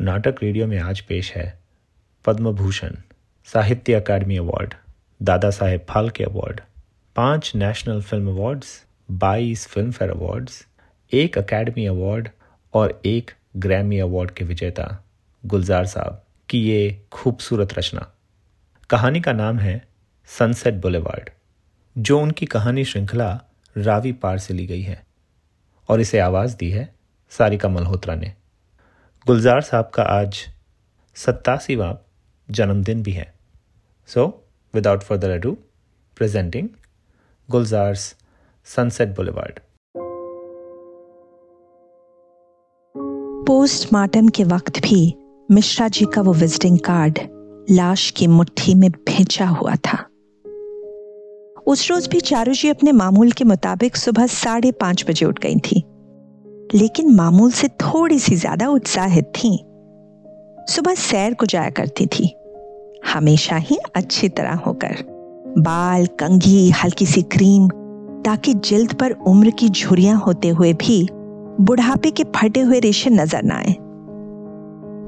नाटक रेडियो में आज पेश है पद्म भूषण साहित्य अकादमी अवार्ड, दादा साहेब फाल्के अवार्ड, पाँच नेशनल फ़िल्म अवार्ड्स, बाईस फ़िल्म फेयर अवार्ड्स, एक अकेडमी अवार्ड और एक ग्रैमी अवार्ड के विजेता। गुलजार साहब की ये खूबसूरत रचना। कहानी का नाम है सनसेट बुलेवार्ड, जो उनकी कहानी श्रृंखला रावी पार से ली गई है और इसे आवाज़ दी है सारिका मल्होत्रा ने। गुलजार साहब का आज सत्तासीवा जन्मदिन भी है। So without further ado presenting Gulzar's Sunset Boulevard postmortem के वक्त भी मिश्रा जी का वो विजिटिंग कार्ड लाश की मुट्ठी में भेजा हुआ था। उस रोज भी चारू जी अपने मामूल के मुताबिक सुबह साढ़े पाँच बजे उठ गई थी। लेकिन मामूल से थोड़ी सी ज़्यादा उत्साहित थी। सुबह सैर को जाया करती थी। हमेशा ही अच्छी तरह होकर। बाल, कंघी हल्की सी क्रीम, ताकि जिल्द पर उम्र की झुरियाँ होते हुए भी बुढ़ापे के फटे हुए रेशे नज़र न आए।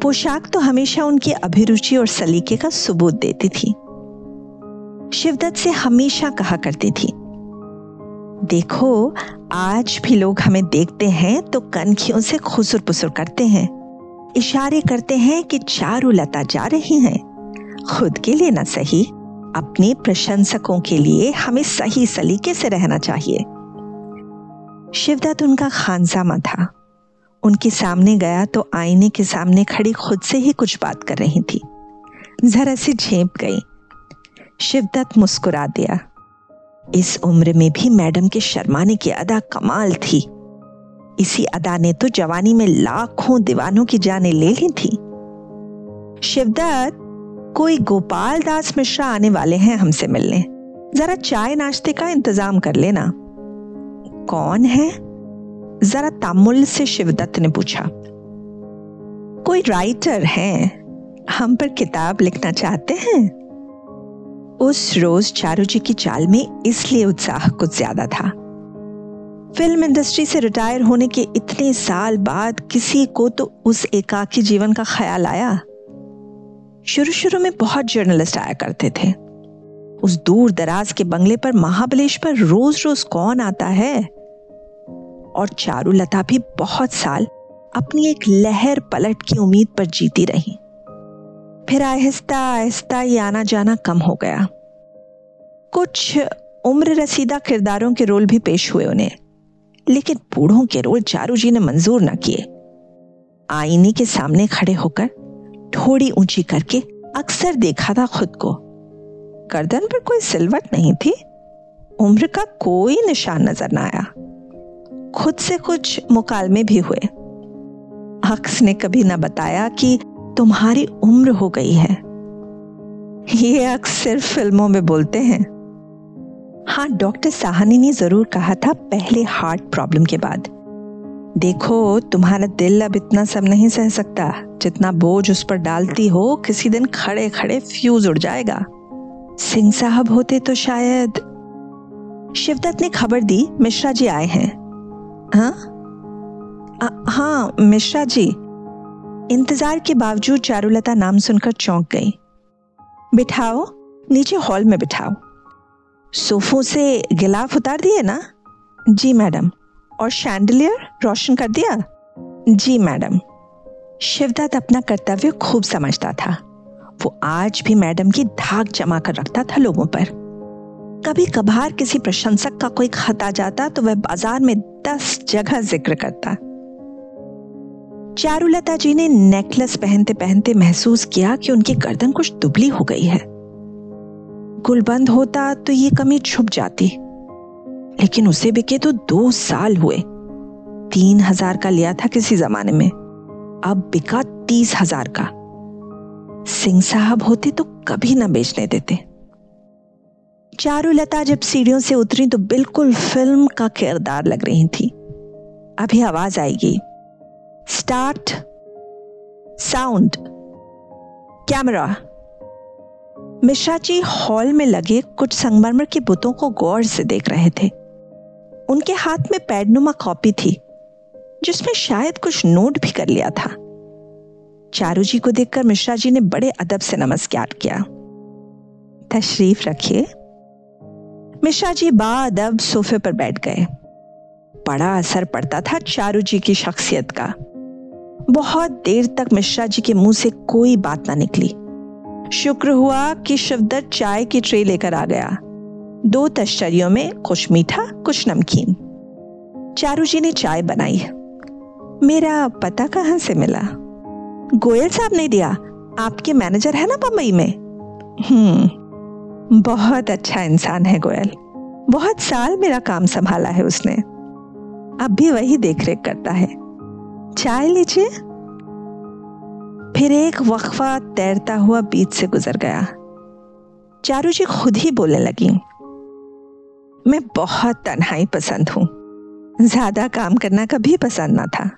पोशाक तो हमेशा उनकी अभिरुचि और सलीके का सबूत देती थी। शिवदत्त से हमेशा कहा करती थी देखो, आज भी लोग हमें देखते हैं तो कनखियों से खुसुर पुसुर करते हैं। इशारे करते हैं कि चारू लता जा रही हैं। खुद के लिए ना सही, अपने प्रशंसकों के लिए हमें सही सलीके से रहना चाहिए। शिवदत्त उनका खानसामा था। उनके सामने गया तो आईने के सामने खड़ी खुद से ही कुछ बात कर रही थी। जरा सी झेप गई। शिवदत्त मुस्कुरा दिया। इस उम्र में भी मैडम के शर्माने की अदा कमाल थी। इसी अदा ने तो जवानी में लाखों दीवानों की जाने ले ली थी। शिवदत्त, कोई गोपाल दास मिश्रा आने वाले हैं हमसे मिलने। जरा चाय नाश्ते का इंतज़ाम कर लेना। कौन है? जरा तामुल से शिवदत्त ने पूछा। कोई राइटर है। हम पर किताब लिखना चाहते हैं? उस रोज चारू जी की चाल में इसलिए उत्साह कुछ ज़्यादा था। फ़िल्म इंडस्ट्री से रिटायर होने के इतने साल बाद किसी को तो उस एकाकी जीवन का ख्याल आया। शुरू शुरू में बहुत जर्नलिस्ट आया करते थे। उस दूर दराज के बंगले पर महाबलेश पर रोज रोज कौन आता है? और चारुलता भी बहुत साल अपनी एक लहर पलट की उम्मीद पर जीती रही। फिर आहिस्ता आहिस्ता ये आना जाना कम हो गया। कुछ उम्र रसीदा किरदारों के रोल भी पेश हुए उन्हें, लेकिन बूढ़ों के रोल चारू जी ने मंजूर न किए। आईने के सामने खड़े होकर थोड़ी ऊँची करके अक्सर देखा था खुद को। गर्दन पर कोई सिलवट नहीं थी। उम्र का कोई निशान नज़र ना आया। खुद से कुछ मुकालमे भी हुए। अक्स ने कभी ना बताया कि तुम्हारी उम्र हो गई है। ये अक्स सिर्फ़ फ़िल्मों में बोलते हैं। हाँ डॉक्टर साहनी ने ज़रूर कहा था पहले हार्ट प्रॉब्लम के बाद। देखो, तुम्हारा दिल अब इतना सब नहीं सह सकता। जितना बोझ उस पर डालती हो, किसी दिन खड़े खड़े फ्यूज उड़ जाएगा। सिंह साहब होते तो शायद। शिवदत्त ने खबर दी, मिश्रा जी आए हैं। हाँ? हाँ मिश्रा जी। इंतज़ार के बावजूद चारुलता नाम सुनकर चौंक गई। बिठाओ, नीचे हॉल में बिठाओ। सोफों से गिलाफ उतार दिए ना? जी मैडम। और शैंडलियर रोशन कर दिया? जी मैडम। शिवदत्त अपना कर्तव्य खूब समझता था। वो आज भी मैडम की धाक जमा कर रखता था लोगों पर। कभी कभार किसी प्रशंसक का कोई खत आ जाता तो वह बाज़ार में दस जगह ज़िक्र करता। चारुलता जी ने नेकलेस पहनते पहनते महसूस किया कि उनकी गर्दन कुछ दुबली हो गई है। गुलबंद होता तो ये कमी छुप जाती, लेकिन उसे बिके तो दो साल हुए। तीन हज़ार का लिया था किसी जमाने में, अब बिका तीस हज़ार का। सिंह साहब होते तो कभी ना बेचने देते। चारुलता जब सीढ़ियों से उतरी तो बिल्कुल फ़िल्म का किरदार लग रही थी। अभी आवाज़ आएगी। Start sound camera Mishra ji hall में लगे कुछ संगमरमर के बुतों को गौर से देख रहे थे। उनके हाथ में पैडनुमा कॉपी थी, जिसमें शायद कुछ नोट भी कर लिया था। चारू जी को देखकर मिश्रा जी ने बड़े अदब से नमस्कार किया। तशरीफ़ रखिए। मिश्रा जी बादब सोफे पर बैठ गए। बड़ा असर पड़ता था चारू जी की शख्सियत का। बहुत देर तक मिश्रा जी के मुँह से कोई बात ना निकली। शुक्र हुआ कि शिवदत्त चाय की ट्रे लेकर आ गया। दो तश्तरियों में कुछ मीठा, कुछ नमकीन। चारू जी ने चाय बनाई। मेरा पता कहाँ से मिला? गोयल साहब ने दिया। आपके मैनेजर है ना बम्बई में? हम्म बहुत अच्छा इंसान है गोयल। बहुत साल मेरा काम संभाला है उसने। अब भी वही देखरेख करता है। चाय लीजिए। फिर एक वक्फा तैरता हुआ बीच से गुजर गया। चारू जी खुद ही बोलने लगी, मैं बहुत तन्हाई पसंद हूँ। ज़्यादा काम करना कभी पसंद ना था।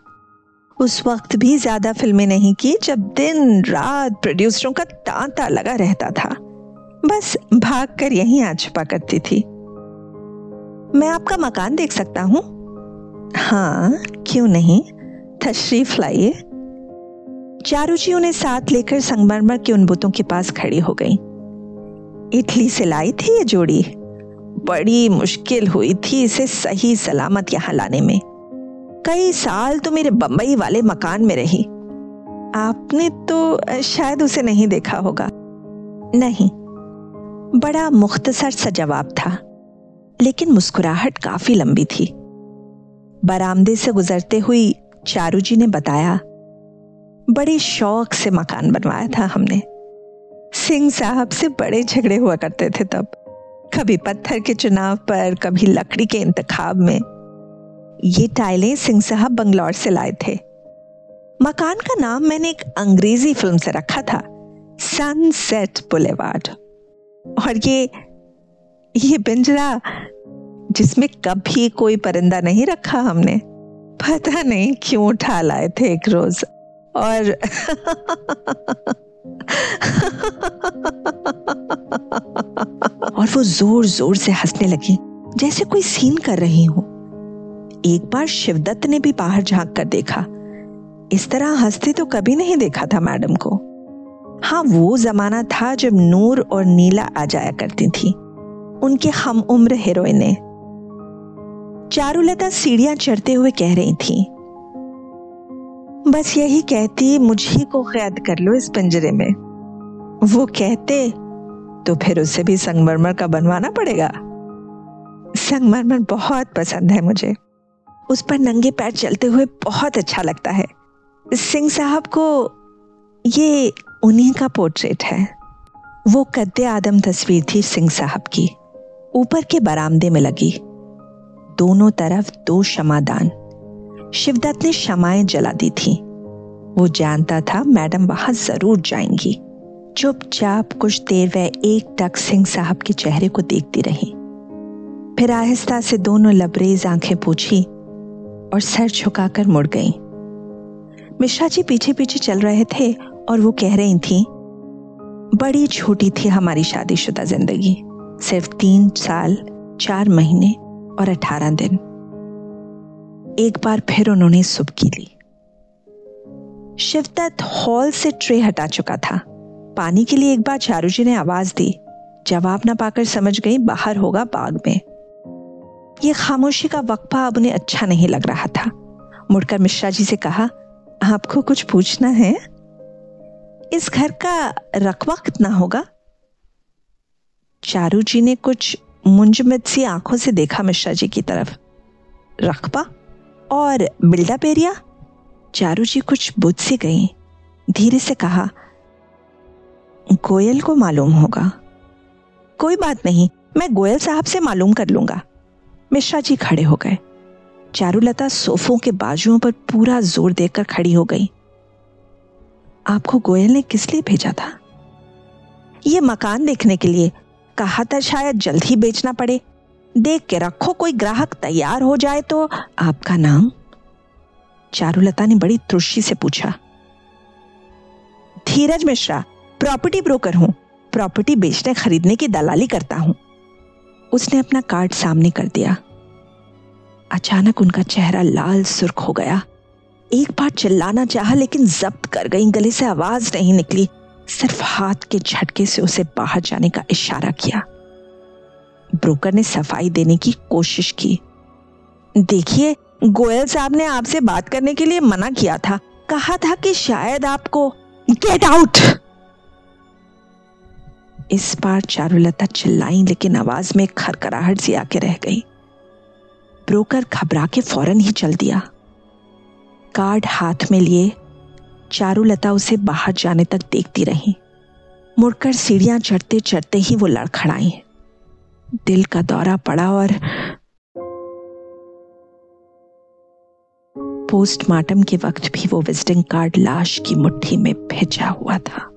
उस वक्त भी ज़्यादा फ़िल्में नहीं की जब दिन रात प्रोड्यूसरों का तांता लगा रहता था। बस भाग कर यहीं आ छुपा करती थी। मैं आपका मकान देख सकता हूँ? हाँ क्यों नहीं? तशरीफ़ लाइए। चारू जी उन्हें साथ लेकर संगमरमर के उन बुतों के पास खड़ी हो गई। इटली से लाई थी ये जोड़ी। बड़ी मुश्किल हुई थी इसे सही सलामत यहाँ लाने में। कई साल तो मेरे बम्बई वाले मकान में रही। आपने तो शायद उसे नहीं देखा होगा। नहीं। बड़ा मुख्तसर सा जवाब था। लेकिन मुस्कुराहट काफ़ी लंबी थी। बरामदे से गुजरते हुई चारू जी ने बताया, बड़े शौक से मकान बनवाया था हमने। सिंह साहब से बड़े झगड़े हुआ करते थे तब। कभी पत्थर के चुनाव पर, कभी लकड़ी के इंतखाब में। ये टाइलें सिंह साहब बंगलौर से लाए थे। मकान का नाम मैंने एक अंग्रेज़ी फ़िल्म से रखा था, सनसेट बुलेवार्ड। और ये ये पिंजरा जिसमें कभी कोई परिंदा नहीं रखा हमने। पता नहीं क्यों उठा लाए थे एक रोज। और और वो ज़ोर ज़ोर से हंसने लगी, जैसे कोई सीन कर रही हूँ। एक बार शिवदत्त ने भी बाहर झाँक कर देखा। इस तरह हँसते तो कभी नहीं देखा था मैडम को। हाँ वो जमाना था जब नूर और नीला आ जाया करती थी। उनके हम उम्र हीरोइने। चारुलता सीढ़ियाँ चढ़ते हुए कह रही थी, बस यही कहती, मुझे को कैद कर लो इस पिंजरे में। वो कहते तो फिर उसे भी संगमरमर का बनवाना पड़ेगा। संगमरमर बहुत पसंद है मुझे। उस पर नंगे पैर चलते हुए बहुत अच्छा लगता है। सिंह साहब को ये उन्हीं का पोर्ट्रेट है। वो कद्दे आदम तस्वीर थी सिंह साहब की। ऊपर के बरामदे में लगी। दोनों तरफ़ दो क्षमादान। शिवदत्त ने क्षमाएँ जला दी थी। वो जानता था मैडम वहाँ ज़रूर जाएँगी। चुपचाप कुछ देर वह एक टक सिंह साहब के चेहरे को देखती रही। फिर आहिस्ता से दोनों लबरेज आँखें पूछी और सर झुकाकर मुड़ गई। मिश्रा जी पीछे पीछे चल रहे थे और वो कह रही थी, बड़ी छोटी थी हमारी शादीशुदा ज़िंदगी। सिर्फ़ तीन साल, चार महीने और अठारह दिन। एक बार फिर उन्होंने सुबकी ली। शिवदत्त हॉल से ट्रे हटा चुका था। पानी के लिए एक बार चारू जी ने आवाज़ दी। जवाब ना पाकर समझ गई, बाहर होगा बाग में। ये खामोशी का वक्फा अब उन्हें अच्छा नहीं लग रहा था। मुड़कर मिश्रा जी से कहा, आपको कुछ पूछना है? इस घर का रकवक्त कितना होगा? चारू जी ने कुछ मुंजमद सी आँखों से देखा मिश्रा जी की तरफ़। रकबा और बिल्डअप एरिया? चारू जी कुछ बुझ से गई धीरे से कहा, गोयल को मालूम होगा। कोई बात नहीं, मैं गोयल साहब से मालूम कर लूँगा। मिश्रा जी खड़े हो गए। चारुलता सोफों के बाजुओं पर पूरा ज़ोर देकर खड़ी हो गई। आपको गोयल ने किस लिए भेजा था? ये मकान देखने के लिए। कहा था शायद जल्द ही बेचना पड़े। देख के रखो कोई ग्राहक तैयार हो जाए तो। आपका नाम? चारुलता ने बड़ी तुर्शी से पूछा। धीरज मिश्रा, प्रॉपर्टी ब्रोकर हूँ। प्रॉपर्टी बेचने खरीदने की दलाली करता हूँ। उसने अपना कार्ड सामने कर दिया। अचानक उनका चेहरा लाल सुर्ख हो गया। एक बार चिल्लाना चाहा, लेकिन जब्त कर गई। गले से आवाज़ नहीं निकली। सिर्फ़ हाथ के झटके से उसे बाहर जाने का इशारा किया। ब्रोकर ने सफ़ाई देने की कोशिश की। देखिए, गोयल साहब ने आपसे बात करने के लिए मना किया था। कहा था कि शायद आपको गेट आउट इस बार चारुलता चिल्लाई, लेकिन आवाज़ में खरखराहट सी आके रह गई। ब्रोकर घबरा के फ़ौरन ही चल दिया। कार्ड हाथ में लिए चारुलता उसे बाहर जाने तक देखती रही। मुड़कर सीढ़ियाँ चढ़ते चढ़ते ही वो लड़खड़ाई। दिल का दौरा पड़ा और पोस्टमार्टम के वक्त भी वो विजिटिंग कार्ड लाश की मुट्ठी में भेजा हुआ था।